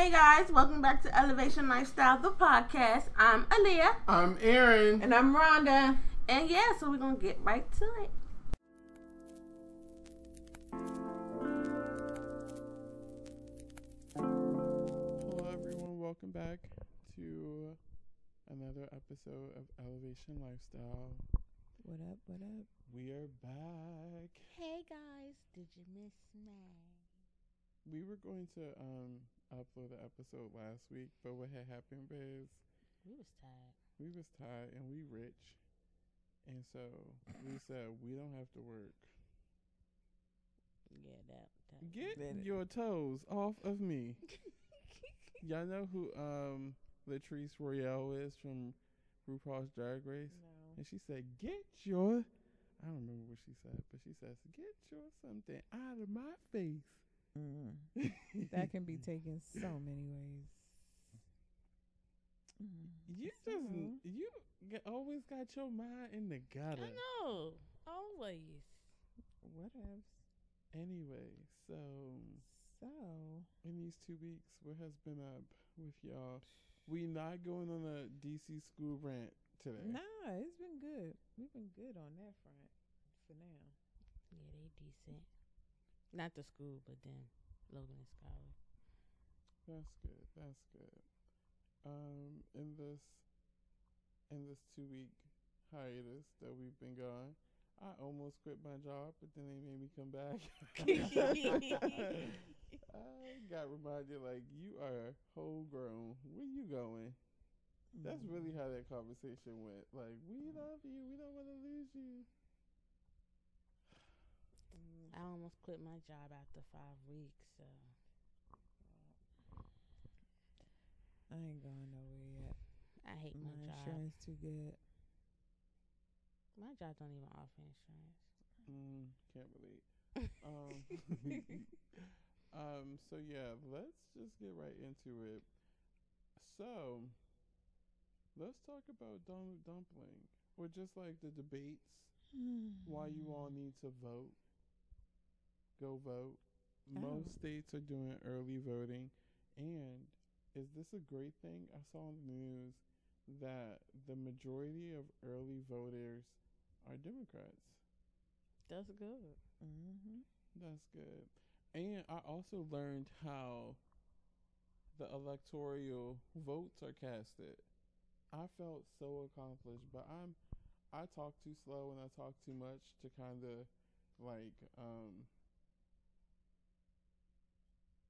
Hey guys, welcome back to Elevation Lifestyle, the podcast. I'm Aaliyah. I'm Aaron. And I'm Rhonda. And yeah, so we're going to get right to it. Hello, everyone. Welcome back to another episode of Elevation Lifestyle. What up? What up? We are back. Hey guys, did you miss me? We were going to um upload the episode last week, but what had happened is We was tired. we was tired and we rich, and so we said we don't have to work. Yeah, that. that. Get Better. your toes off of me. Y'all know who um Latrice Royale is from RuPaul's Drag Race? No. And she said, Get your I don't remember what she said, but she says, Get your something out of my face. Mm. That can be taken so many ways. Mm. You So, just you g- always got your mind in the gutter. I know. Always. What else? Anyway, so So, in these two weeks, what has been up with y'all? We not going on a DC school rant today. nah, it's been good. We've been good on that front for now. Yeah, they decent. Not the school, but then Logan and Skylar. That's good. That's good. Um, in this in this two week hiatus that we've been gone, I almost quit my job, but then they made me come back. I got reminded like you are whole grown. Where you going? That's really how that conversation went. Like, we love you. We don't want to lose you. I almost quit my job after five weeks, so. I ain't going nowhere yet. I hate My my, job. insurance too good. My job don't even offer insurance. Mm, can't relate. um, um, so yeah, let's just get right into it. So, let's talk about Donald Dumpling, or just like the debates, why you all need to vote. Go vote. Most Oh. states are doing early voting, and is this a great thing? I saw on the news that the majority of early voters are Democrats. That's good. Mm-hmm. That's good. And I also learned how the electoral votes are casted. I felt so accomplished, but I'm I talk too slow and I talk too much to kind of like um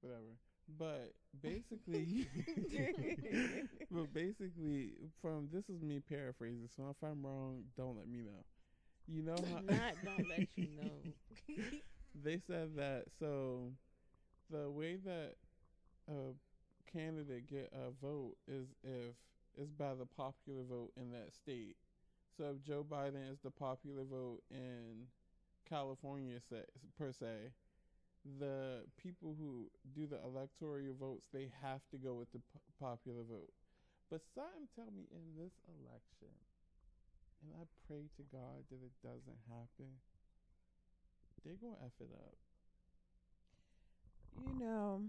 whatever. But basically but basically from this is me paraphrasing, so if I'm wrong, don't let me know. You know how Not don't let you know. they said that so the way that a candidate get a vote is if is by the popular vote in that state. So if Joe Biden is the popular vote in California say, per se, the people who do the electoral votes they have to go with the p- popular vote. But something tell me in this election, and I pray to God that it doesn't happen they're gonna f it up. You know,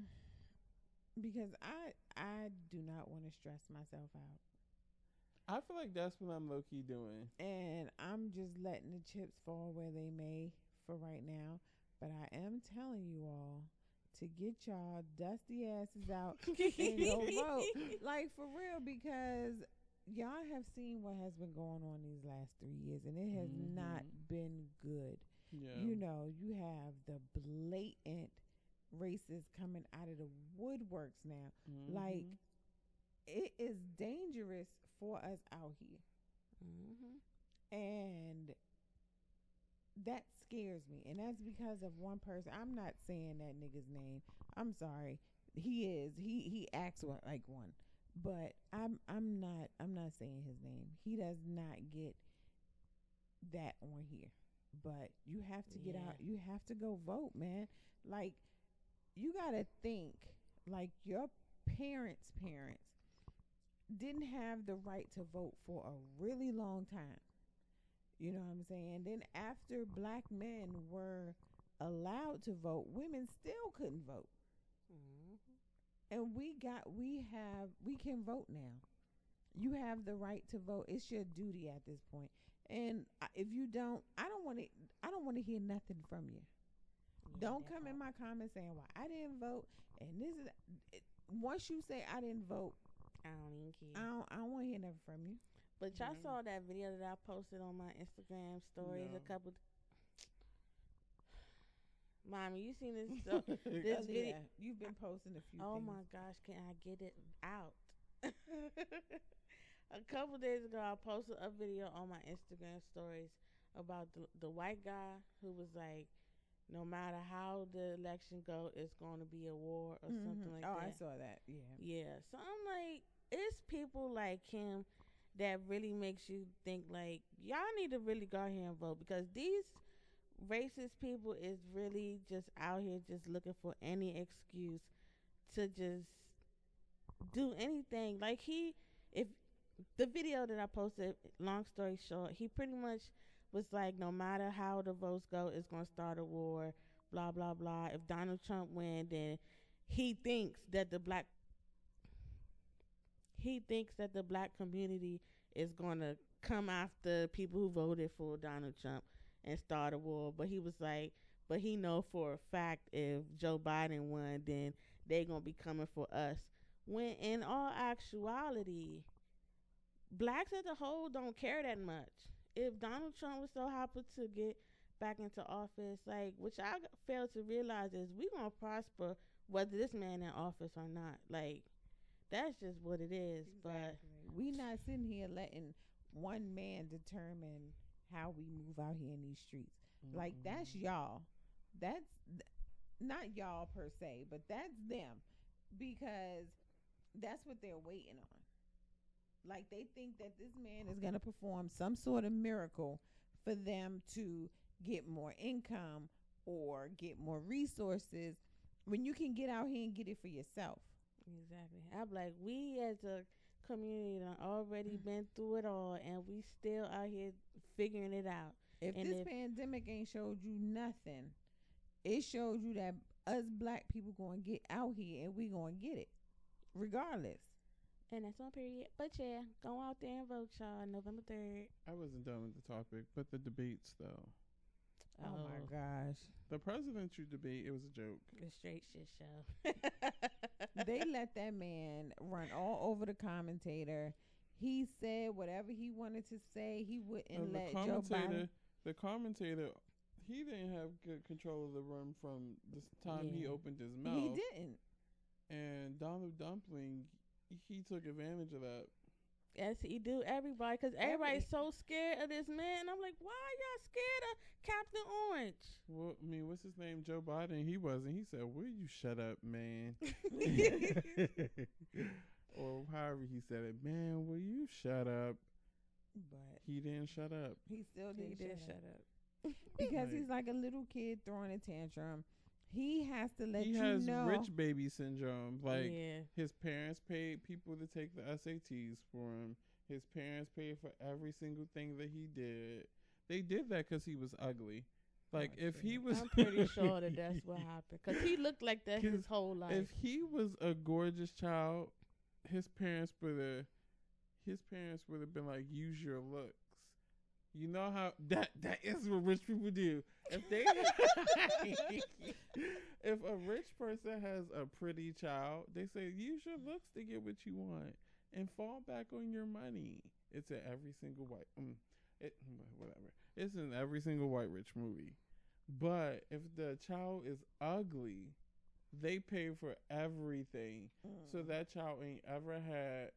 because I I do not want to stress myself out. I feel like that's what I'm low key doing. and I'm just letting the chips fall where they may for right now. But I am telling you all to get y'all dusty asses out and go vote. Like for real, because y'all have seen what has been going on these last three years, and it has not Mhm. been good. Yeah. You know, you have the blatant racists coming out of the woodworks now. Like, Mhm. it is dangerous for us out here. hmm and that scares me and that's because of one person. I'm not saying that nigga's name. I'm sorry. He is. He he acts like one. But i'm i'm not i'm not saying his name. He does not get that on here. But you have to get out you have to go vote man. Like you got to think like your parents parents didn't have the right to vote for a really long time you know what I'm saying? Then after black men were allowed to vote, women still couldn't vote. hmm and we got we have we can vote now. You have the right to vote. It's your duty at this point. And if you don't, I don't want to. I don't want to hear nothing from you. Yeah, Don't come in my comments saying why I didn't vote. And this is it, once you say I didn't vote, I don't even care. I don't. I don't want to hear nothing from you. But y'all Mhm. saw that video that I posted on my Instagram stories No. a couple. Mommy, you seen this? So, this Oh, video. yeah, you've been posting a few. Oh things. my gosh, can I get it out? a couple days ago, I posted a video on my Instagram stories about the the white guy who was like, no matter how the election go, it's going to be a war or Mhm. something like oh, that. Oh, I saw that. Yeah. Yeah. So I'm like, it's people like him that really makes you think like y'all need to really go out here and vote because these racist people is really just out here just looking for any excuse to just do anything. Like he if the video that I posted, long story short, he pretty much was like, no matter how the votes go, it's gonna start a war, blah blah blah. If Donald Trump win, then he thinks that the black he thinks that the black community is going to come after people who voted for Donald Trump and start a war. But he was like, but he know for a fact if Joe Biden won, then they gonna be coming for us. When in all actuality, blacks as a whole don't care that much. If Donald Trump was so happy to get back into office, like which I fail to realize is we gonna prosper whether this man in office or not. Like that's just what it is. But we not sitting here letting one man determine how we move out here in these streets. Like that's y'all. That's th- not y'all per se, but that's them because that's what they're waiting on. Like they think that this man is going to perform some sort of miracle for them to get more income or get more resources when you can get out here and get it for yourself. Exactly. I'm like, we as a community done already mm. been through it all, and we still out here figuring it out. If And this if- pandemic ain't showed you nothing, it showed you that us black people going to get out here and we going to get it, regardless. And that's one period. But yeah, go out there and vote, y'all. November third. I wasn't done with the topic, but the debates though. Oh, my um, gosh, The presidential debate, it was a joke. The straight shit show. they let that man run all over the commentator. He said whatever he wanted to say. He wouldn't And let the Joe commentator, Biden. the commentator, he didn't have good control of the room from the s- time he opened his mouth. He didn't. And Donald Dumpling, he took advantage of that. Yes, he do everybody because everybody's so scared of this man. I'm like, why y'all scared of Captain Orange? Well, I mean, what's his name? Joe Biden. He wasn't. He said, "Will you shut up, man?" or however he said it, man. Will you shut up? But He didn't shut up. he still didn't did shut shut up. up. because Right. he's like a little kid throwing a tantrum. He has to let he you has know. rich baby syndrome. Like yeah, his parents paid people to take the SATs for him. His parents paid for every single thing that he did. They did that because he was ugly. Like Oh, if he was, I'm pretty sure that that's what happened because he looked like that his whole life. if he was a gorgeous child, his parents would have, his parents would have been like, use your looks. You know how that that is what rich people do. If they, if a rich person has a pretty child, they say use your looks to get what you want and fall back on your money. It's in every single white, um, it whatever. It's in every single white rich movie. But if the child is ugly, they pay for everything. So Mm. that child ain't ever had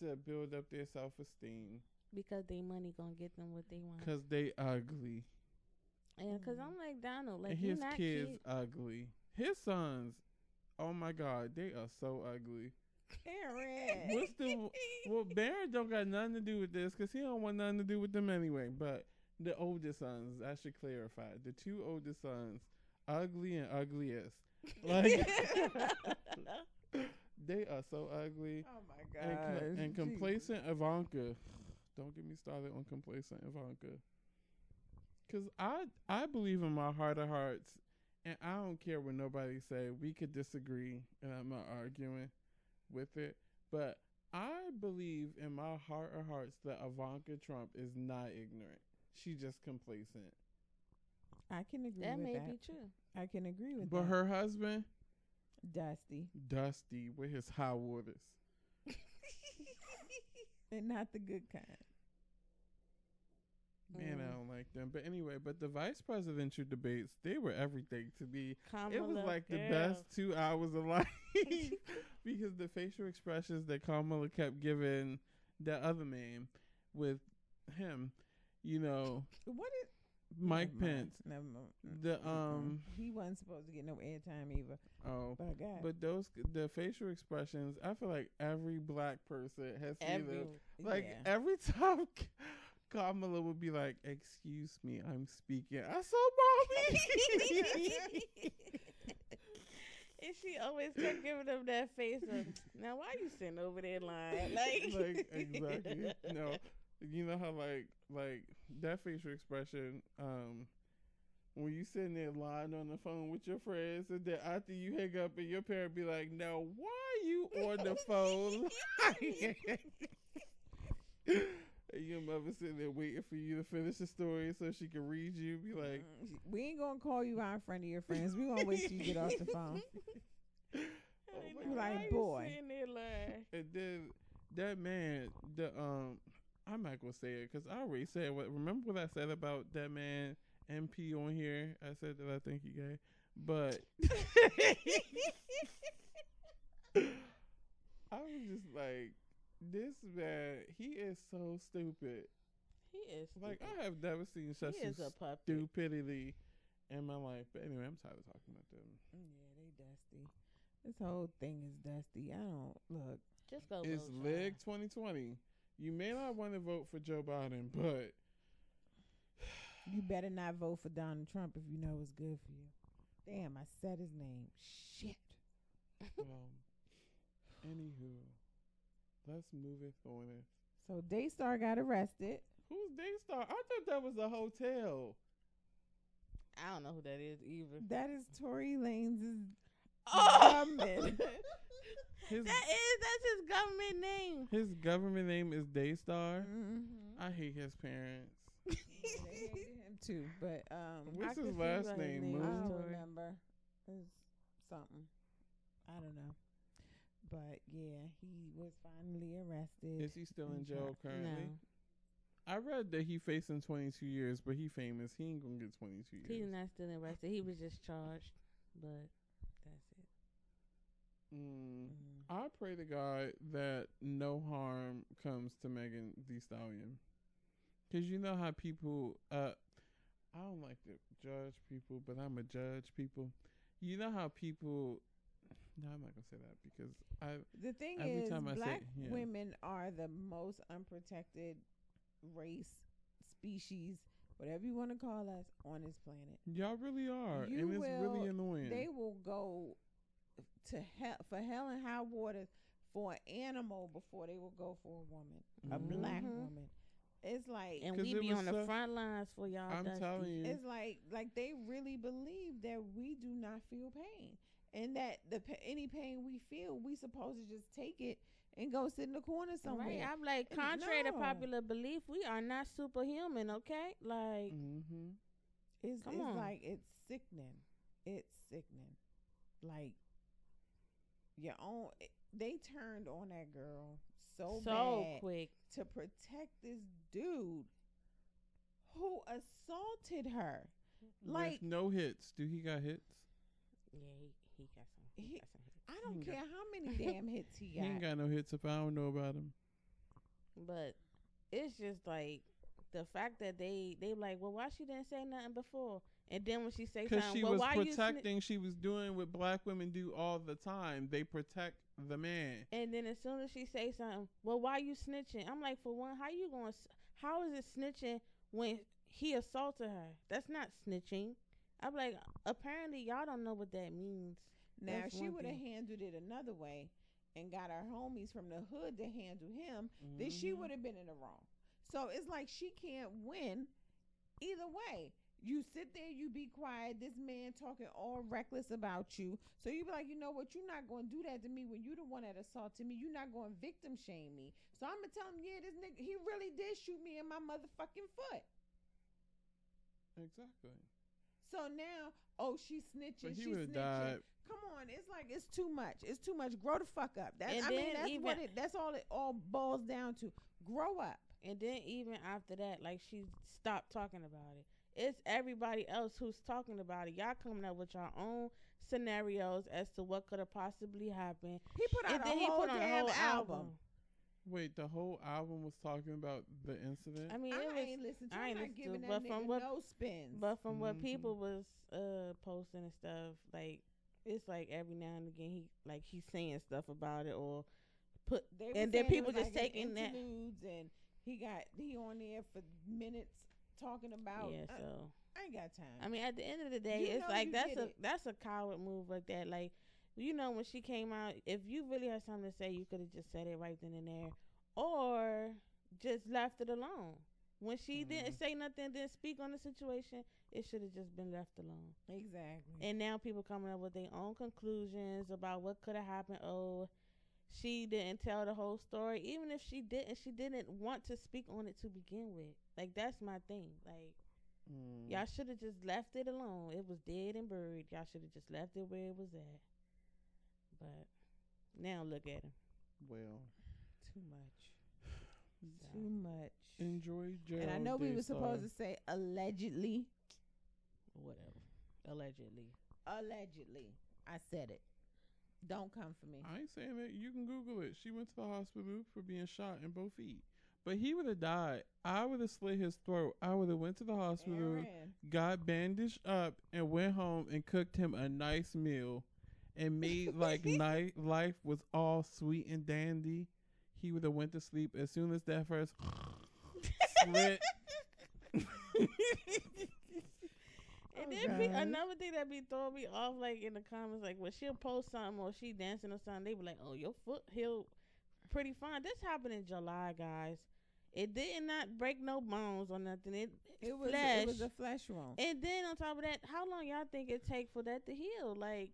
to build up their self esteem because they money gonna get them what they want. because they ugly. And because. I'm like Donald, like and his not kids cute. ugly. His sons, oh my god, they are so ugly. Karen. What's the well? Barron don't got nothing to do with this because he don't want nothing to do with them anyway. But the oldest sons, I should clarify, the two oldest sons, ugly and ugliest. Like they are so ugly. oh my and, god. co- and complacent Ivanka. Don't get me started on complacent Ivanka. Cause I I believe in my heart of hearts, and I don't care what nobody say. We could disagree, and I'm not arguing with it. But I believe in my heart of hearts that Ivanka Trump is not ignorant. She just complacent. I can agree That with may that. be true. I can agree with But that. But her husband, Dusty. Dusty, with his high waters. And not the good kind. Man, I Mm. don't like them. But anyway, but the vice presidential debates, they were everything to me. Kamala, it was like the best two hours of life because the facial expressions that Kamala kept giving that other man with him, you know, What is Mike. Pence. Never mind. The um he wasn't supposed to get no airtime either. oh, But God, but those the facial expressions, I feel like every black person has seen Every, them. Like yeah. every time Kamala would be like, "Excuse me, I'm speaking." I saw mommy. and she always kept giving them that face of, now why you sitting over there lying? Like, like exactly. No, you know how like like that facial expression. Um, when you sitting there lying on the phone with your friends, and then after you hang up, and your parent be like, "Now why are you on the phone?" and your mother sitting there waiting for you to finish the story so she can read you. Be like, Mm, we ain't gonna call you out in front of your friends. We gonna wait till you get off the phone. Oh Like, my Like, why you boy. sitting there lying? And then that man, the um, I'm not gonna say it because I already said what. Remember what I said about that man MP on here? I said that I think he gay, but I was just like, this man, he is so stupid. He is Like. I have never seen such he is a a puppet. stupidity in my life. But anyway, I'm tired of talking about them. Yeah, they dusty. This whole thing is dusty. I don't look. Just go. It's vote, leg 2020. You may not want to vote for Joe Biden, but You better not vote for Donald Trump if you know it's good for you. Damn, I said his name. Shit. well, um, anywho, let's move it on it. So Daystar got arrested. Who's Daystar? I thought that was a hotel. I don't know who that is either. That is Tory Lanez' Oh! His That is that's his government name. his government name is Daystar. Mhm. I hate his parents. they hated him too, but um, What's his last name? name I don't remember. It's something. I don't know. But yeah, he was finally arrested. Is he still in jail currently? No, I read that he facing 22 years, but he famous. He ain't gonna get 22 years. he's not still arrested. He was just charged, but. Mm. Mm. I pray to God that no harm comes to Megan Thee Stallion, because you know how people. Uh, I don't like to judge people, but I'm a judge people. You know how people. No, I'm not gonna say that because I. The thing Every is, time I say- black yeah. women are the most unprotected race, species, whatever you want to call us, on this planet. Y'all really are, You and it's really annoying. They will go to hell for hell and high waters for an animal before they will go for a woman, a black woman. It's like and we it be was on the so- front lines for y'all. I'm Dusty. telling you, It's like like they really believe that we do not feel pain, and that the any pain we feel, we supposed to just take it and go sit in the corner somewhere. Right, I'm like, And contrary to popular belief, we are not superhuman. Okay, like mm-hmm. It's, it's like it's sickening. It's sickening. Like your own. Eh, they turned on that girl so, so bad quick. to protect this dude who assaulted her. Like With no hits. Do he got hits? Yeah, he, he got some. He, He- got some hits. I don't ain't got- care how many damn hits he got. He ain't got. got no hits if I don't know about him. But it's just like the fact that they they like, well, why she didn't say nothing before, and then when she say Because something, she well, was why you sni-" protecting. she was doing what black women do all the time. They protect the man. And then as soon as she say something, well, why you snitching? I'm like, for one, how you going? How is it snitching when he assaulted her? That's not snitching. I'm like, apparently y'all don't know what that means. Now That's she would have handled it another way and got her homies from the hood to handle him. Then she Mhm. would have been in the wrong. So it's like she can't win either way. You sit there, you be quiet. This man talking all reckless about you. So you be like, you know what? You're not going to do that to me when you the one that assaulted me. You're not going to victim shame me. So I'm gonna tell him, yeah, this nigga, he really did shoot me in my motherfucking foot. Exactly. So now, oh, she snitching. But he she would have snitching. died. Come on, it's like it's too much. It's too much. Grow the fuck up. That's I mean, then that's what it. That's all it all boils down to. Grow up. And then even after that, like she stopped talking about it. It's everybody else who's talking about it. Y'all coming up with your own scenarios as to what could have possibly happened. He put out and a then he whole put on a whole album. album. Wait, the whole album was talking about the incident. I mean, it I was, ain't listening to. I I'm ain't not listen to giving it, that but from what- no spins. but from what Mhm. people was uh posting and stuff, like it's like every now and again he like he's saying stuff about it or put They and then people just like taking that. and he got he on there for minutes talking about. Yeah, so I ain't got time. I mean, at the end of the day, You it's like that's a it. that's a coward move like that. Like, you know, when she came out, if you really had something to say, you could have just said it right then and there, or just left it alone. When she didn't Mhm. say nothing, didn't speak on the situation, it should have just been left alone. exactly. And now people coming up with their own conclusions about what could have happened. Oh, she didn't tell the whole story. Even if she didn't, she didn't want to speak on it to begin with. Like that's my thing. Like Mm. Y'all should have just left it alone. It was dead and buried. Y'all should have just left it where it was at. But now look at him. Well, Too much. So, Too much. enjoy jail. And I know we were supposed to say allegedly. whatever. Allegedly. Allegedly. I said it. Don't come for me. I ain't saying it. You can Google it. She went to the hospital for being shot in both feet. But he would have died. I would have slit his throat. I would have went to the hospital, got bandaged up, and went home and cooked him a nice meal, and made like ni- life was all sweet and dandy. He would have went to sleep as soon as that first slit. And Oh, then be, God. another thing that be throwing me off, like in the comments, like when she'll post something or she dancing or something, they be like, "Oh, your foot healed pretty fine." This happened in July, guys. It did not break no bones or nothing. It It was flesh. it was a flesh wound. and then on top of that, how long y'all think it take for that to heal? Like,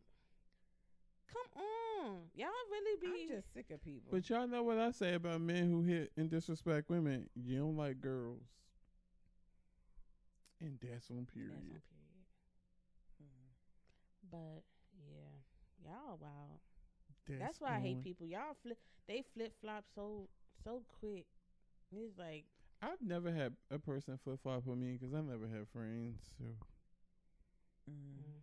come on, y'all really be I'm just sick of people. But y'all know what I say about men who hit and disrespect women. You don't like girls. And that's on That's period. on period. Mhm. But yeah, y'all wild. That's, That's why I hate people. Y'all flip, they flip flop so so quick. It's like I've never had a person flip flop with me because I never had friends. So, Mm. mm,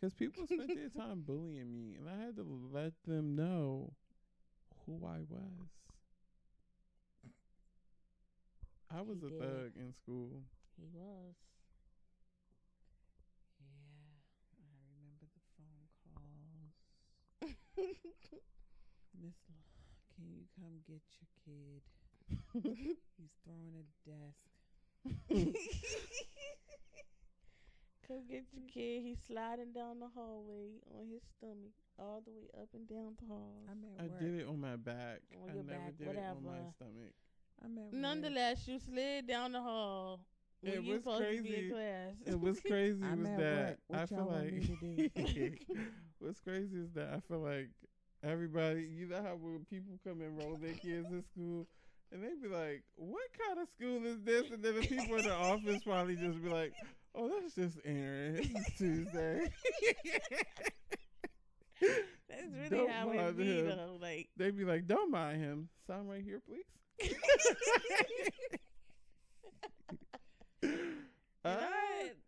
because people spent their time bullying me, and I had to let them know who I was. I was He a did. thug in school. he was. Yeah, I remember the phone calls. Miss, L- can you come get your kid? He's throwing a desk. Come get your kid. He's sliding down the hallway on his stomach, all the way up and down the hall. I'm at I work. did it on my back. On I your never back, did it on my stomach. I'm at work. Nonetheless, you slid down the hall. When It was supposed to be crazy. in class. It was crazy I'm was that. What I feel y'all want me like what's crazy is that I feel like everybody you know how when people come and enroll their kids in school and they be like, What kind of school is this? And then the people in the office probably just be like, Oh, that's just Aaron. It's Tuesday. That's really Don't how it be him. though. Like they be like, Don't mind him. Sign right here, please. Ah.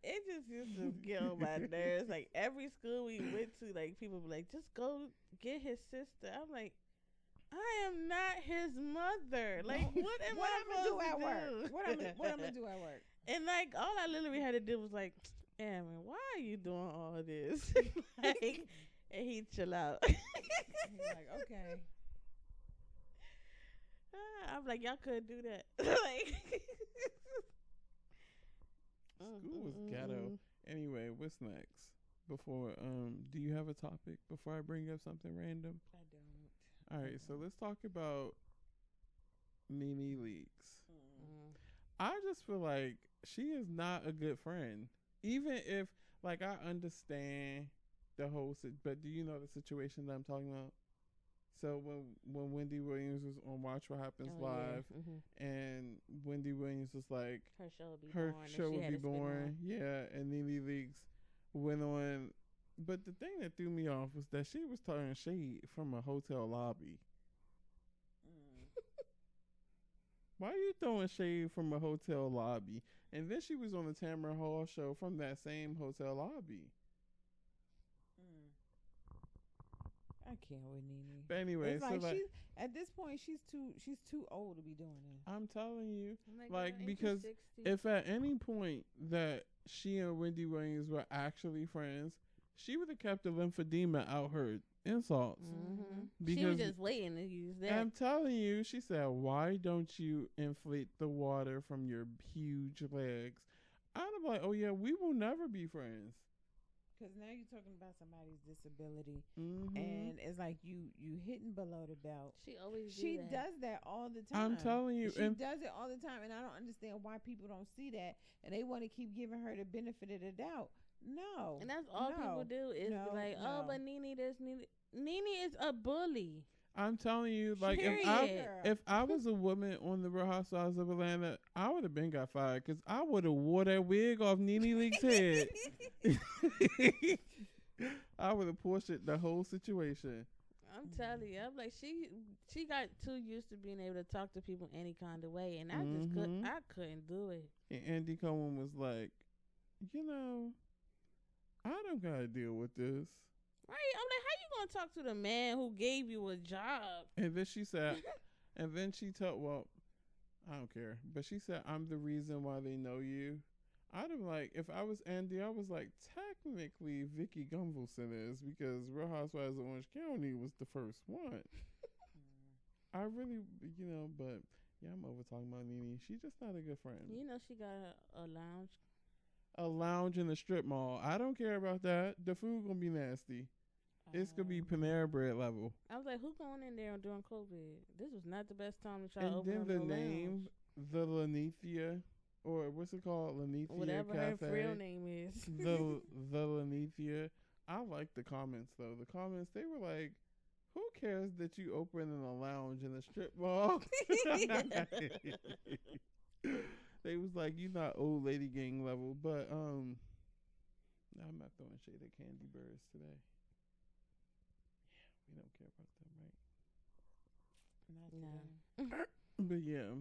It just used to get on my nerves. Like every school we went to, like people be like, "Just go get his sister." I'm like, I am not his mother. Like, what am what I gonna do at work? What I'm what I'm gonna do at work? And like, all I literally had to do was like, Aaron, why are you doing all this? like, and he chill out. He's like, okay. Ah, I'm like, y'all couldn't do that. like, School was ghetto. Anyway, what's next? Before um do you have a topic before I bring up something random? I don't. All right, so let's talk about Mimi Leakes. Mm. I just feel like she is not a good friend. Even if like I understand the whole sit, but do you know the situation that I'm talking about? So when when Wendy Williams was on Watch What Happens Oh, yeah. Live, Mhm. and Wendy Williams was like, Her show would be her boring. show would be spin-off. Yeah, and Nene Leakes went on. But the thing that threw me off was that she was throwing shade from a hotel lobby. Why are you throwing shade from a hotel lobby? And then she was on the Tamron Hall show from that same hotel lobby. I can't with Nene. But anyway, it's so like, like she's at this point she's too she's too old to be doing this. I'm telling you, I'm Like, girl, ain't you because if at any point that she and Wendy Williams were actually friends, she would have kept the lymphedema out her insults. Mhm. she was because- just waiting to use that. I'm telling you, she said, "Why don't you inflate the water from your huge legs?" I'd be like, "Oh yeah, we will never be friends." Because now you're talking about somebody's disability, Mm-hmm. and it's like you you hitting below the belt. she always do She that. does that all the time. I'm telling you, she does it all the time, and I don't understand why people don't see that, and they want to keep giving her the benefit of the doubt. No, And that's all people do is No, be like, oh, no. but Nene this, Nene. Nene is a bully. I'm telling you, like if I if I was a woman on the Real Housewives of Atlanta, I would have been got fired because I would have wore that wig off Nene Leakes' head. I would have portioned the whole situation. I'm telling you, I'm like she she got too used to being able to talk to people any kind of way, and I just could Mhm. I couldn't do it. And Andy Cohen was like, you know, I don't gotta deal with this. Right? I'm like, how you gonna talk to the man who gave you a job? And then she said, and then she told, well, I don't care, but she said, I'm the reason why they know you. I'd have like, if I was Andy, I was like, technically Vicki Gunvalson is because Real Housewives of Orange County was the first one. I really, you know, but yeah, I'm over talking about Nene. She's just not a good friend. You know, she got a, a lounge. A lounge in the strip mall. I don't care about that. The food gonna be nasty. It's gonna be Panera Bread level. I was like, who going in there during COVID? This was not the best time to try and to open then up the no name, the Linnethia, or what's it called, Linnethia whatever Cafe. her real name is. the the Linnethia. I like the comments though. The comments they were like, "Who cares that you open in a lounge in a strip mall?" they was like, "You not old lady gang level," but um, I'm not throwing shade at Kandi Burruss today. Yeah, we don't care about them, right? not No. But yeah.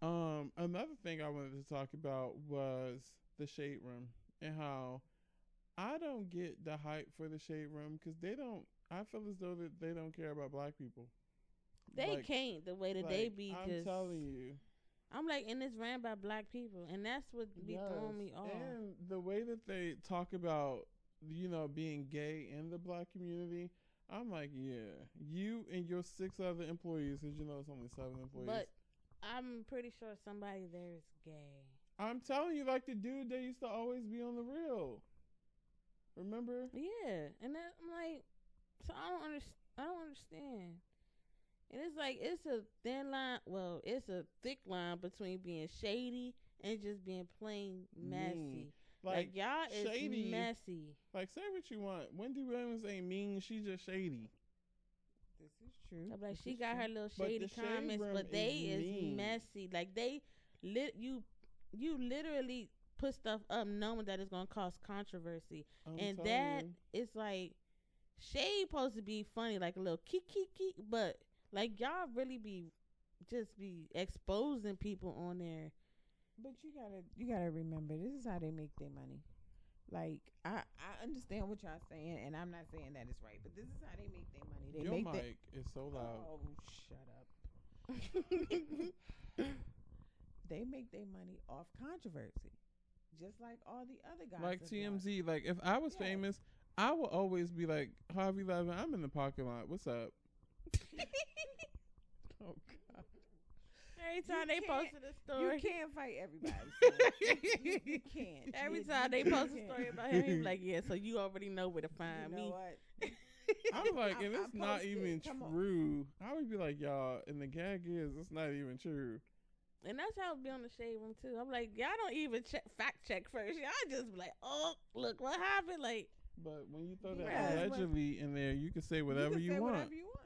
Um, another thing I wanted to talk about was the shade room and how I don't get the hype for the shade room because they don't. I feel as though that they don't care about black people. They Like- can't the way that they be I'm just. telling you, I'm like, and it's ran by black people, and that's what be throwing me off. And the way that they talk about, you know, being gay in the black community, I'm like, yeah, you and your six other employees, because you know it's only seven employees. But I'm pretty sure somebody there is gay. I'm telling you, like the dude that used to always be on the real. Remember? Yeah, and that, I'm like, so I don't understand. I don't understand. And it's like it's a thin line. Well, it's a thick line between being shady and just being plain messy. Mm. Mean. Like, Like, y'all is shady- messy. like say what you want. Wendy Williams ain't mean. She's just shady. This is true. I'm like This she got true. her little shady the shade comments, but they is is, messy. Like they lit you. You literally put stuff up knowing that it's gonna cause controversy, I'm and telling that you. is like shade supposed to be funny, like a little kick kick kick, but like y'all really be just be exposing people on there. But you gotta you gotta remember this is how they make their money. Like I I understand what y'all saying, and I'm not saying that it's right, but this is how they make their money. They Your make mic their is so loud. oh shut up. they make their money off controversy, just like all the other guys. like done. TMZ. Like if I was famous, I would always be like Harvey Levin. I'm in the parking lot. What's up? God. Every time they can't- posted a story, You can't fight everybody. son. you, you can't. every You- time you they post a story about him, he be like, "Yeah, so you already know where to find you know me." what? I'm like, I- if I it's not even come on. true, I would be like, y'all. And the gag is, it's not even true. And that's how it be on the shade room too. I'm like, y'all don't even check fact check first. Y'all just be like, oh, look what happened. Like, But when you throw that Yeah. allegedly in there, you can say whatever you, you, can say want. Whatever you want.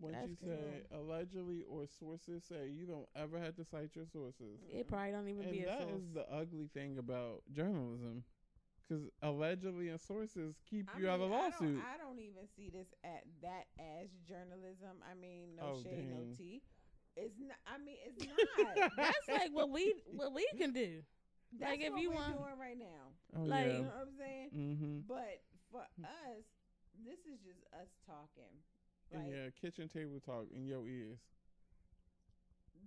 Once That's you say allegedly or sources say, you don't ever have to cite your sources. it probably don't even And be a that source. is the ugly thing about journalism. Because allegedly and sources keep I you out of mean, I lawsuit. don't, I don't even see this at that as journalism. I mean, no Oh, shade, no tea. It's not. I mean, it's not. That's like what we what we can do. That's like if what you we're want- doing right now. oh, like- You know what I'm saying? Mm-hmm. But for us, this is just us talking. Like yeah, kitchen table talk in your ears.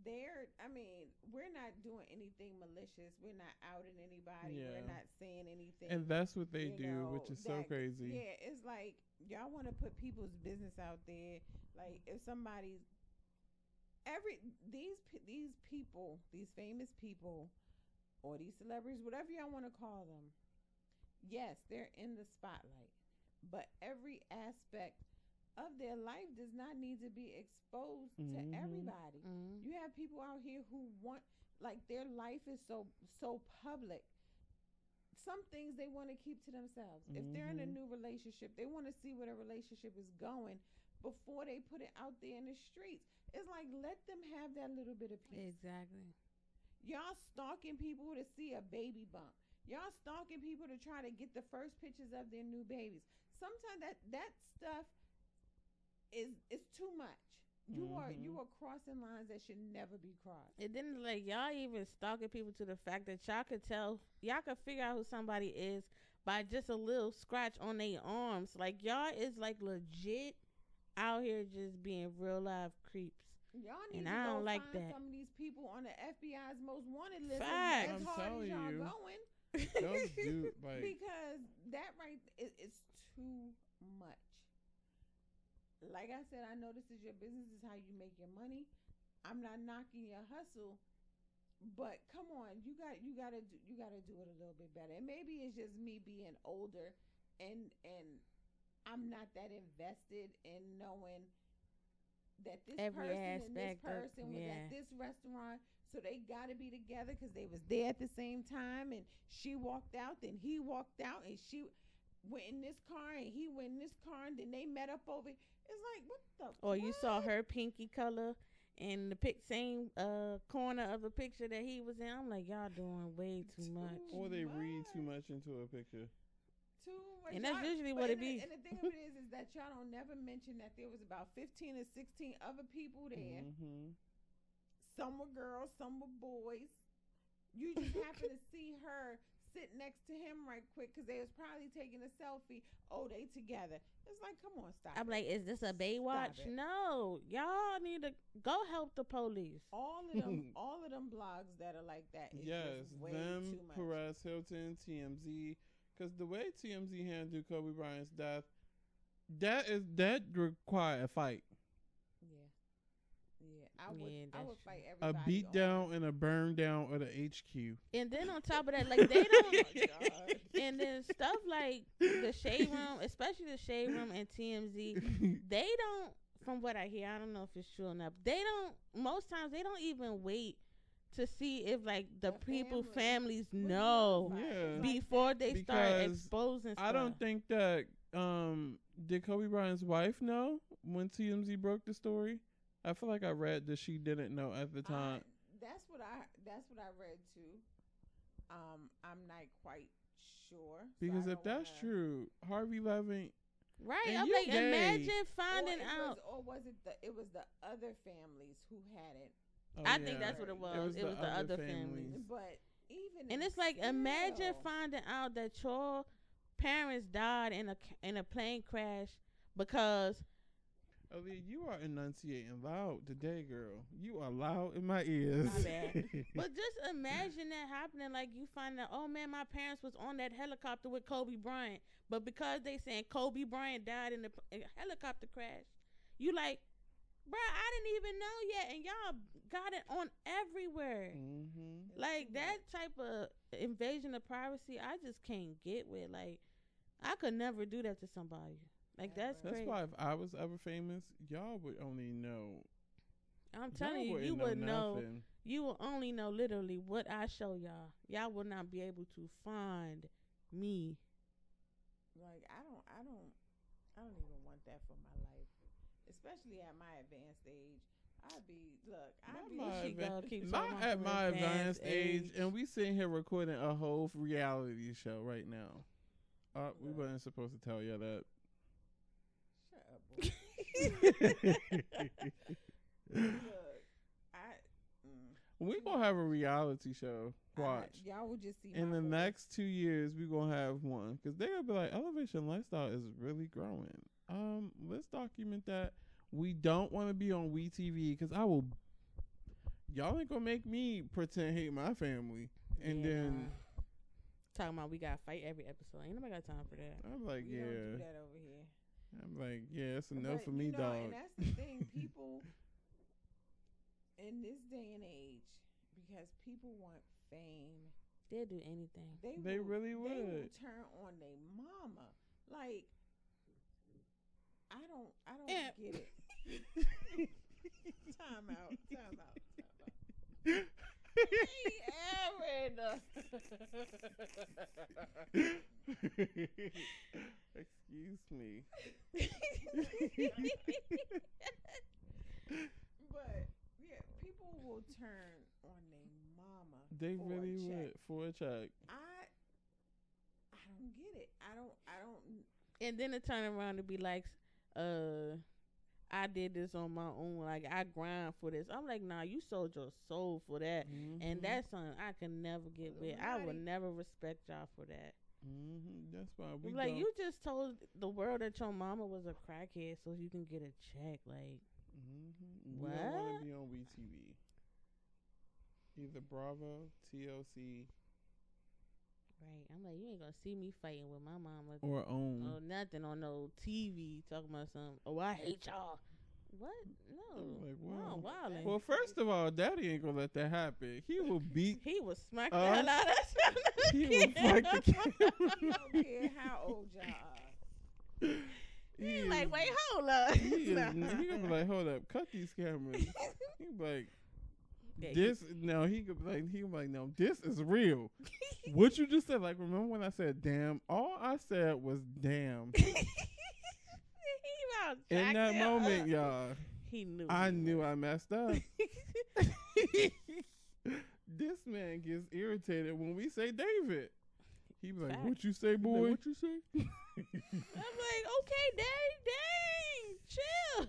they're. I mean, we're not doing anything malicious. We're not outing anybody. Yeah. We're not saying anything. And that's what they do, which know, is so crazy. Yeah, it's like y'all want to put people's business out there. Like if somebody's every these these people, these famous people, or these celebrities, whatever y'all want to call them. Yes, they're in the spotlight, but every aspect of their life does not need to be exposed Mhm. to everybody. Mm. You have people out here who want like their life is so so public. Some things they want to keep to themselves. If they're in a Mhm. new relationship, they want to see where the relationship is going before they put it out there in the streets. It's like let them have that little bit of peace. Exactly. Y'all stalking people to see a baby bump. Y'all stalking people to try to get the first pictures of their new babies. Sometimes that that stuff is is too much. You are you Mhm. are crossing lines that should never be crossed. It didn't like y'all even stalking people to the fact that y'all could tell y'all could figure out who somebody is by just a little scratch on their arms. Like y'all is like legit out here just being real live creeps. Y'all need And to I go don't like find that. some of these people on the FBI's most wanted list. as- Facts. As I'm hard as telling y'all you. going, Those dude like because that right is it's too much. Like I said, I know this is your business. This is how you make your money. I'm not knocking your hustle, but come on, you got you got to do you got to do it a little bit better. And maybe it's just me being older, and and I'm not that invested in knowing that this Every person and this aspect of- person was yeah. at this restaurant. So they got to be together because they was there at the same time, and she walked out, then he walked out, and she went in this car, and he went in this car, and then they met up over. It's like what the? Or you saw her pinky color in the pic same uh corner of the picture that he was in. I'm like, y'all doing way too much. or they read too much. much into a picture. Too much. And that's usually what it and the- be. And the thing of it is, is that y'all don't never mention that there was about fifteen or sixteen other people there. Mm-hmm. Some were girls, some were boys. You just happen to see her sit next to him right quick because they was probably taking a selfie. Oh, they together. It's like, come on, stop. I'm it. like, is this a Baywatch? No, y'all need to go help the police. all of them, all of them blogs that are like that. Is Yes, just way them, too much. Perez Hilton, TMZ, because the way TMZ handled Kobe Bryant's death, that is that require a fight, Yeah, yeah. I would, Yeah, I would that's fight a everybody. beat on- down and a burn down of the HQ. And then on top of that, like they don't. Oh and then stuff like the shade room, especially the shade room and TMZ, they don't. From what I hear, I don't know if it's true enough. They don't. Most times, they don't even wait to see if like the, The people family families know. Yeah. Before that. they start exposing. Stuff. I don't think that um did Kobe Bryant's wife know when TMZ broke the story. I feel like I read that she didn't know at the time. I, that's what I that's what I read too. Um, I'm not quite sure because I if that's wanna- true, Harvey Levin, right. and I'm you like, gay. imagine finding it out. was, or was it the it was the other families who had it? oh, I think that's what it It was. It was, the, other families. But even And it's like imagine finding out that your parents died in a in a plane crash because Aaliyah, you are enunciating loud today, girl. You are loud in my ears. My bad. But just imagine that happening. Like you find out, oh man, my parents was on that helicopter with Kobe Bryant, but because they saying Kobe Bryant died in the helicopter crash, you like, bruh, I didn't even know yet, and y'all got it on everywhere. hmm Like that type of invasion of privacy, I just can't get with. Like, I could never do that to somebody. Like that's Never. That's crazy. why if I was ever famous, y'all would only know I'm telling you, you wouldn't know. nothing. You will only know literally what I show y'all. Y'all will not be able to find me. Like I don't, I don't, I don't even want that for my life, especially at my advanced age. I'd be look, I'd Not be. my she advan- go keep Not at my advanced age, age. and we sitting here recording a whole reality show right now. Uh, we Look. wasn't supposed to tell you that. Shut up, boy. look, I. Mm, we gonna have a reality show. I- Watch. y'all will just see In the face. next two years, we gonna have one because they're gonna be like, Elevation Lifestyle is really growing. Um, let's document that. We don't want to be on WeTV because I will. Y'all ain't gonna make me pretend hate my family, and Yeah, then talking about we gotta fight every episode. Ain't nobody got time for that. I'm like, we don't do yeah. that over here. I'm like, yeah, it's a no But, for you me, know, dog. And that's the thing, people in this day and age, because people want fame, They'll do anything. they They will, really They will turn on their mama. Like, I don't, I don't Yeah. get it. time out, time out, time out. Excuse me. but yeah, people will turn on their mama. They for a really check. would for a check. I, I don't get it. I don't, I don't. and then to turn around to be like, uh, I did this on my own. Like I grind for this. I'm like, nah, you sold your soul for that. And Mhm. that's something I can never get with. I would Right. never respect y'all for that. Mhm. That's why we like don't- you just told the world that your mama was a crackhead so you can get a check. Like Mhm. We don't want to be on WeTV. Either Bravo, TLC, right. I'm like, you ain't gonna see me fighting with my mama or OWN. or nothing on no TV talking about something. Oh, I hate y'all. What? No. like, wow. wow. wildin'. Well, first of all, Daddy ain't gonna let that happen. He will beat. he was smack the Us, hell out of us. he will fight the I don't care how old y'all are. He He is- like, wait, hold up. He is. He gonna be like, hold up, cut these cameras. He be like, He- this. No, he could like, he could like, no, this is real. what you just said, like, remember when I said damn? All I said was damn. In that moment, up. y'all, he knew. I he knew was. I messed up. this man gets irritated when we say David. He be like, Fact. "What you say, boy? like, what you say?" I'm like, okay, dang, dang, chill.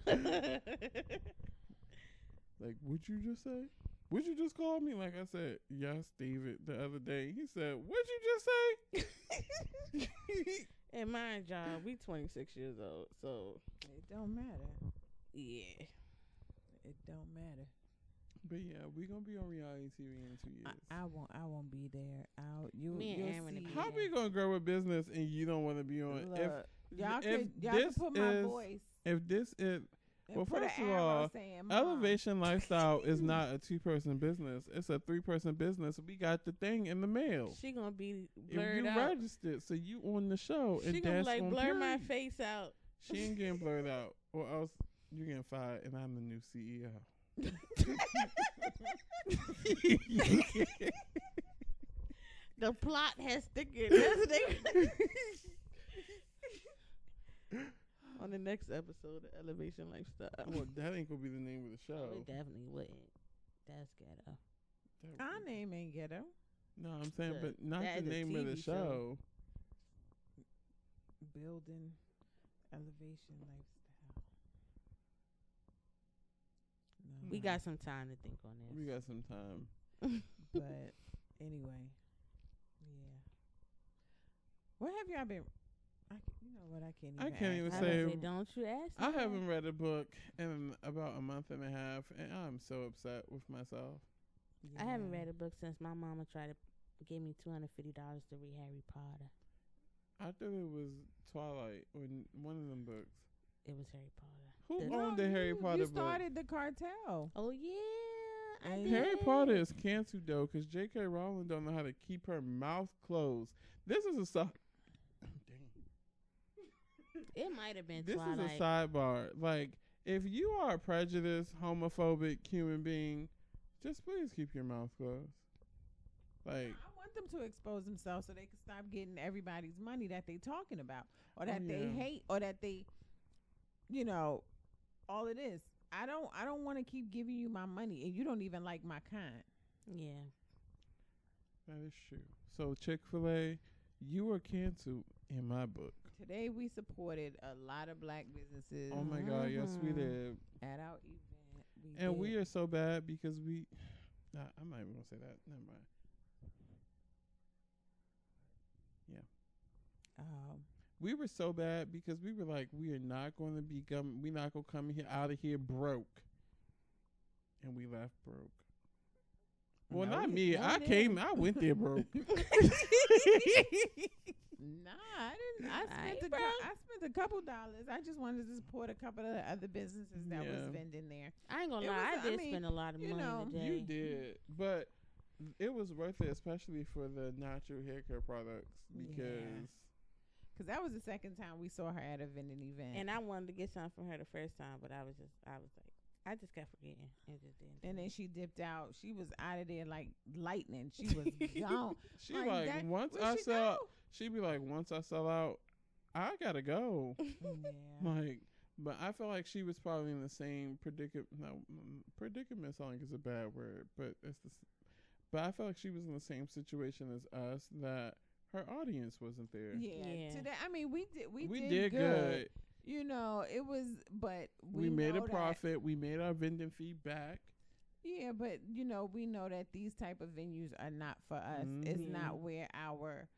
like, what you just say? What you just call me? Like I said, yes, David. The other day, he said, What'd you just say?" and mind y'all, we 26 years old, so It don't matter. yeah. It don't matter. but yeah, we gonna be on reality TV in two years. I, I won't. I won't be there. I'll. You. Me and you'll Aaron see. How we gonna grow a business and you don't want to be on? If y'all if could. Y'all could this put my is- voice. if this is and well, first of all, saying. Elevation Lifestyle is not a two person business. It's a three person business. We got the thing in the mail. She gonna be If blurred you out. registered, so you on the show, She and gonna like blur my face out. She ain't getting blurred out, or else you getting fired, and I'm the new CEO. The plot has thickened. That's the- On the next episode of Elevation Lifestyle. well, that ain't gonna be the name of the show. it definitely wouldn't. That's ghetto. That Our name ain't ghetto. No, I'm saying, The- but not that the name of the show. show. Building elevation lifestyle. No. We got some time to think on this. We got some time. but anyway, yeah. What have y'all been? I, c- you know what? I can't even. I can't even ask was say- gonna say, don't you ask I me that. haven't read a book in about a month and a half, and I'm so upset with myself. I haven't read a book since my mama tried to give me two hundred fifty dollars to read Harry Potter. I thought it was Twilight or one of them books. It was Harry Potter. Who The- No, owned the Harry you- Potter You book? started the cartel. Oh yeah, I And did. Harry Potter is canceled though, because J.K. Rowling don't know how to keep her mouth closed. This is a si- Dang. It might have been This Twilight. is a sidebar. Like, if you are a prejudiced, homophobic human being, just please keep your mouth closed. Like, I want them to expose themselves so they can stop getting everybody's money that they talking about, or that they Oh, yeah. hate, or that they, you know, all it is. I don't. I don't want to keep giving you my money, and you don't even like my kind. Yeah. that is true. So Chick Fil A, you are canceled in my book. Today we supported a lot of black businesses Oh my God, yes we Mhm. did. at our event. We And did. we are so bad because we. Nah, I'm not even gonna say that. Never mind. Yeah. Um, We were so bad because we were like, we are not going to be come. We're not gonna come here out of here broke. And we left broke. Well, No, not we me. I came. I went there broke. Nah, I didn't. I I spent ain't a cou- broke. I spent a couple dollars. I just wanted to support a couple of other businesses that was spending there. I ain't gonna It lie, was- I I did mean, spend a lot of you money know, today. you did, but it was worth it, especially for the natural hair care products Yeah. because Cause that was the second time we saw her at a vending event. And I wanted to get something from her the first time, but I was just, I was like, I just kept forgetting and just didn't. and then she dipped out. She was out of there like lightning. She was gone. she Like like, that- once Where'd I she sell, go? she be like once I sell out, I gotta go. yeah. Like, but I feel like she was probably in the same predicament. No, mm, predicament sounding is a bad word, but it's the. s- But I felt like she was in the same situation as us that her audience wasn't there. Yeah. Yeah. Today, I mean, we did. We, we did, did good. good. You know, it was, but We, we, made a that- profit. We made our vending fee back. Yeah, but you know, we know that these type of venues are not for us. It's Mhm. not where our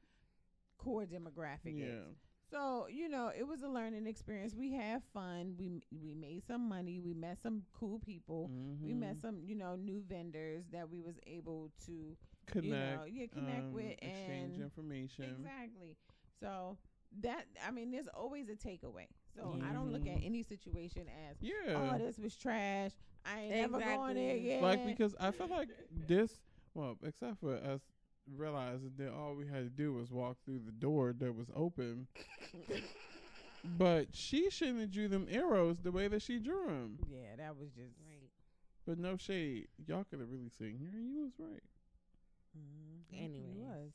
core demographic Yeah. is. So you know, it was a learning experience. We had fun. We we made some money. We met some cool people. We met Mhm. some you know new vendors that we was able to connect. you know yeah connect um, with exchange and exchange information. exactly. So that I mean, there's always a takeaway. So I don't look at any situation as Yeah. oh this was trash. I ain't never going there again. Like because I feel like this well, except for us realizing that all we had to do was walk through the door that was open. but she shouldn't have drew them arrows the way that she drew them. yeah, that was just right. But no shade, y'all could have really seen here, and you was right. Mm, Anyways. he was.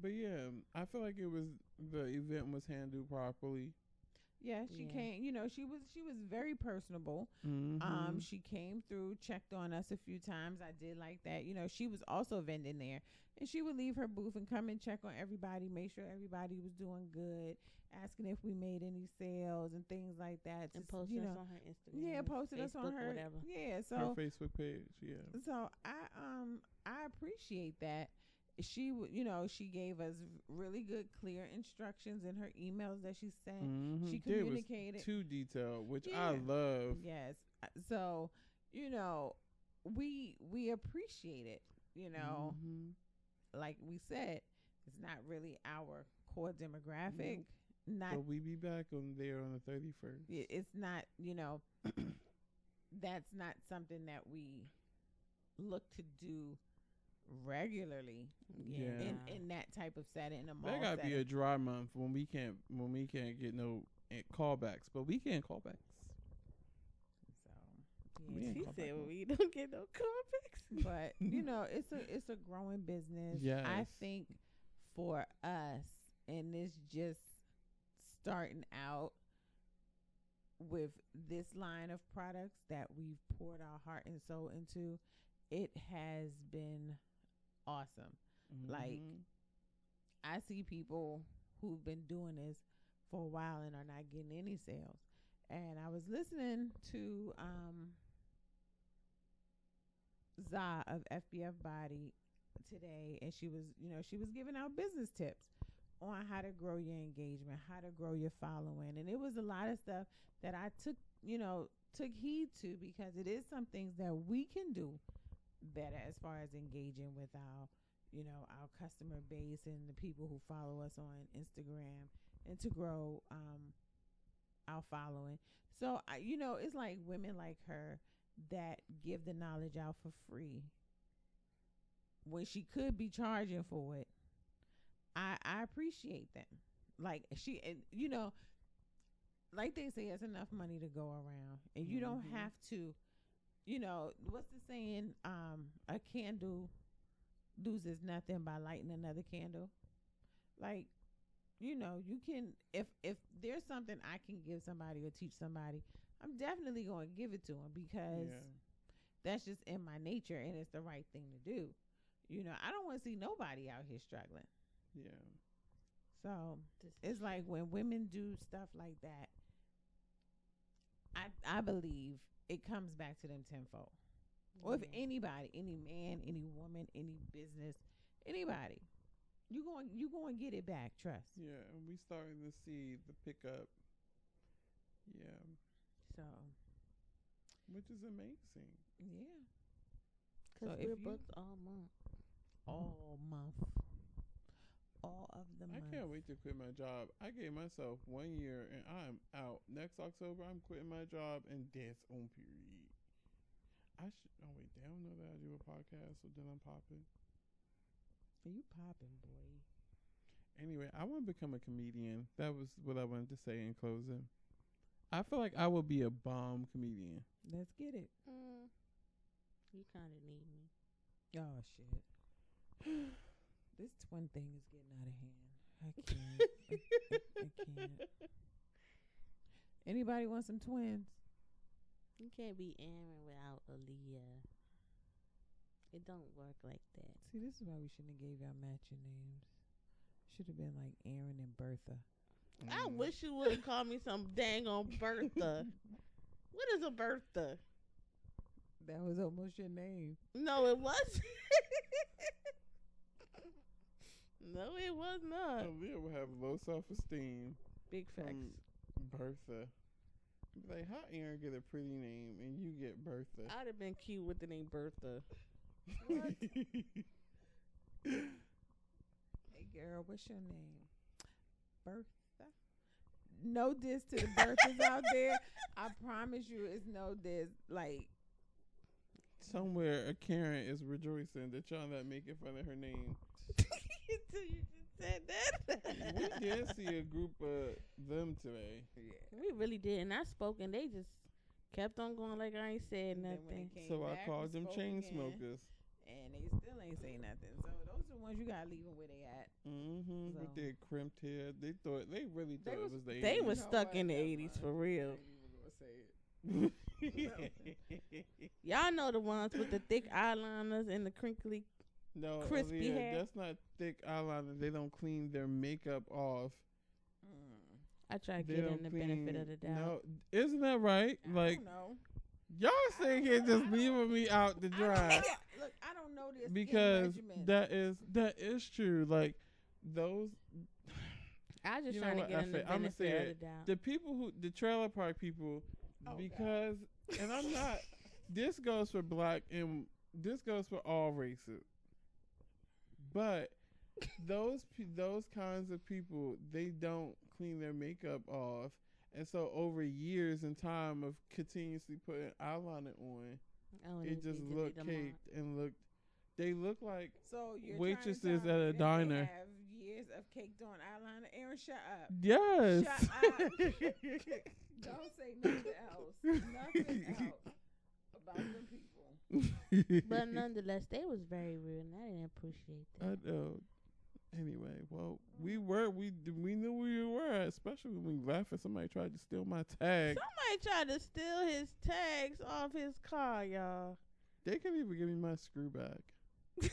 But yeah, I feel like it was the event was handled properly. Yeah, she Yeah. came. You know, she was she was very personable. Mm-hmm. Um, she came through, checked on us a few times. I did like that. You know, she was also vending there, and she would leave her booth and come and check on everybody, make sure everybody was doing good, asking if we made any sales and things like that. And Just, posted you us know, on her Instagram. yeah, posted us on Facebook, her. whatever. Yeah, so her Facebook page. Yeah. so I um I appreciate that. She you know she gave us really good clear instructions in her emails that she sent. Mm-hmm. She communicated. too detailed, which Yeah. I love. Yes. So, you know, we we appreciate it. You know, Mhm. like we said, it's not really our core demographic. Not But we be back on there on the thirty first. it's not, you know, that's not something that we look to do regularly Yeah. in in that type of setting. In a mall That gotta be a dry month when we can't when we can't get no eh, callbacks, but we can callbacks. so, yeah. ain't She call said back we don't get no callbacks. but you know it's a it's a growing business i think for us and it's just starting out with this line of products that we've poured our heart and soul into it has been awesome. Like, Mhm. i see people who've been doing this for a while and are not getting any sales. And i was listening to um za of fbf body today and she was you know she was giving out business tips on how to grow your engagement how to grow your following. And it was a lot of stuff that i took you know took heed to because it is some things that we can do better as far as engaging with our you know our customer base and the people who follow us on instagram and to grow um our following so I, you know it's like women like her that give the knowledge out for free when she could be charging for it i i appreciate them like she and you know like they say, it's enough money to go around, and you don't Mhm. have to. You know what's the saying? Um, a candle loses nothing by lighting another candle. Like, you know, you can if if there's something I can give somebody or teach somebody, I'm definitely going to give it to them because yeah. that's just in my nature and it's the right thing to do. You know, I don't want to see nobody out here struggling. Yeah. So it's like when women do stuff like that, I I believe it comes back to them tenfold. Or if anybody, any man, any woman, any business, anybody, you going you going to get it back. Trust. Yeah. And we starting to see the pickup. Yeah. So Which is amazing. yeah, Cause So we're you- booked all month. all month, all of the I can't wait to quit my job. I gave myself one year and I'm out. Next October, I'm quitting my job and that's on period. I should. Oh wait, they don't know that I do a podcast, so then I'm popping. Are you popping, boy. Anyway, I want to become a comedian. That was what I wanted to say in closing. I feel like I will be a bomb comedian. Let's get it. Mm, you kind of need me. Oh shit. This twin thing is getting out of hand. I can't. I, I can't. Anybody want some twins? You can't be Aaron without Aaliyah. It don't work like that. See, this is why we shouldn't have gave y'all matching names. Should have been like Aaron and Bertha. I Mm. wish you would have called me some dang on Bertha. what is a Bertha? That was almost your name. No, it wasn't. no, it was not. Aaliyah will have low self esteem Big um, facts. Bertha. Like, how Aaron get a pretty name and you get Bertha? I'd have been cute with the name Bertha. Hey girl, what's your name? Bertha. No diss to the Berthas out there. I promise you, it's no diss. Like Somewhere a Karen is rejoicing that y'all not making fun of her name. Until you just said that. we did see a group of them today. Yeah. We really did, and I spoke, and they just kept on going like I ain't said And then when nothing. it came So I called them spoke chain again, smokers. and they still ain't say nothing. So those are the ones you gotta leave them where they at. Mm-hmm. So- With their crimped hair. They thought they really They thought was- it was the They 80s. was stuck in the eighties for real. gonna say it. Y'all know the ones with the thick eyeliners and the crinkly. No, Crispy Aaliyah, hair. that's not thick eyeliner. They don't clean their makeup off. Mm. I try to They get in the clean, benefit of the doubt. No, isn't that right? I Like y'all sitting here just leaving me out to I dry. know. Look, I don't know this because that is that is true. Like those I just You trying to get in the it, I'ma benefit say of it. the doubt. the people who the trailer park people Oh, God. because and I'm not this goes for black and this goes for all races. But those those kinds of people they don't clean their makeup off and so over years and time of continuously putting eyeliner on Oh, it just looked caked and looked they look like So you're waitresses trying to tell at a that they diner. have years of caked on eyeliner. Aaron, shut up. yes Shut Don't say nothing else. Nothing else about them people. But nonetheless, they was very rude, and I didn't appreciate I that. know. Anyway, well, we were we d- we knew we were, especially when we left and somebody tried to steal my tag. Somebody tried to steal his tags off his car, y'all. They couldn't even give me my screw back.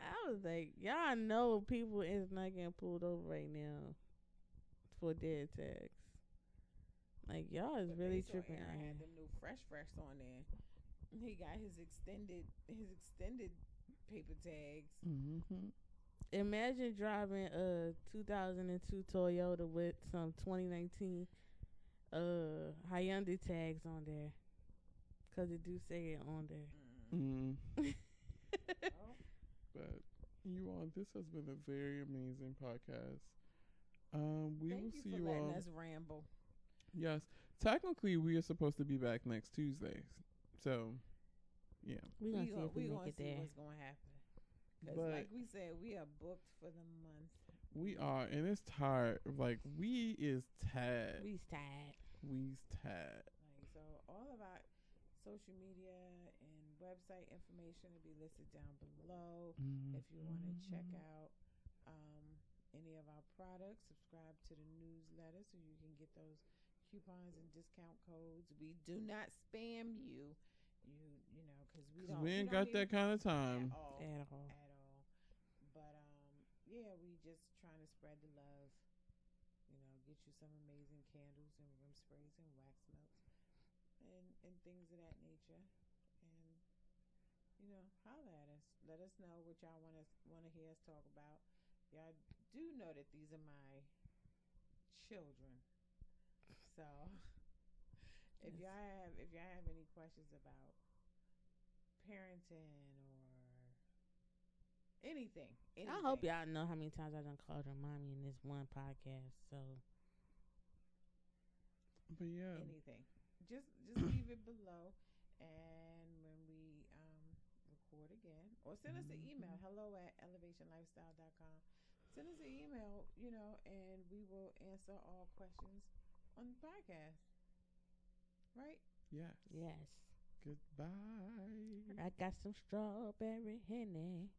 I was like, y'all know people is not getting pulled over right now for dead tags. Like y'all is But really tripping Aaron out had here. them new fresh fresh on there. He got his extended his extended paper tags. Mm-hmm. Imagine driving a 2002 Toyota with some 2019 uh Hyundai tags on there, cause it do say it on there. Mm. Mm. But you all, this has been a very amazing podcast. Um, we Thank will you see for you letting all. us ramble. Yes, technically we are supposed to be back next Tuesday. So, yeah. We gonna see gon- if we, we make gonna it see there. what's gonna happen. 'Cause But like we said, we are booked for the month. We are, and it's tired. Like we is tired. We's tired. We's tired. Like so, all of our social media and website information will be listed down below. If you want to check Mm-hmm. out um, any of our products, subscribe to the newsletter so you can get those coupons and discount codes. We do not spam you, you you know, because we 'Cause don't. we ain't don't got that kind of time. at all, At all. at all. But um, yeah, we just trying to spread the love. You know, get you some amazing candles and room sprays and wax melts and and things of that nature. And you know, holla at us. Let us know what y'all want us want to hear us talk about. Y'all do know that these are my children. So if Yes. y'all have if y'all have any questions about parenting or anything, anything I hope y'all know how many times I done called her mommy in this one podcast. So But yeah, anything. Just just leave it below, and when we um, record again, or send us an email, Mhm. hello at elevationlifestyle.com. Send us an email, you know, and we will answer all questions on the podcast. Right? yes. yes, Goodbye. I got some strawberry henny.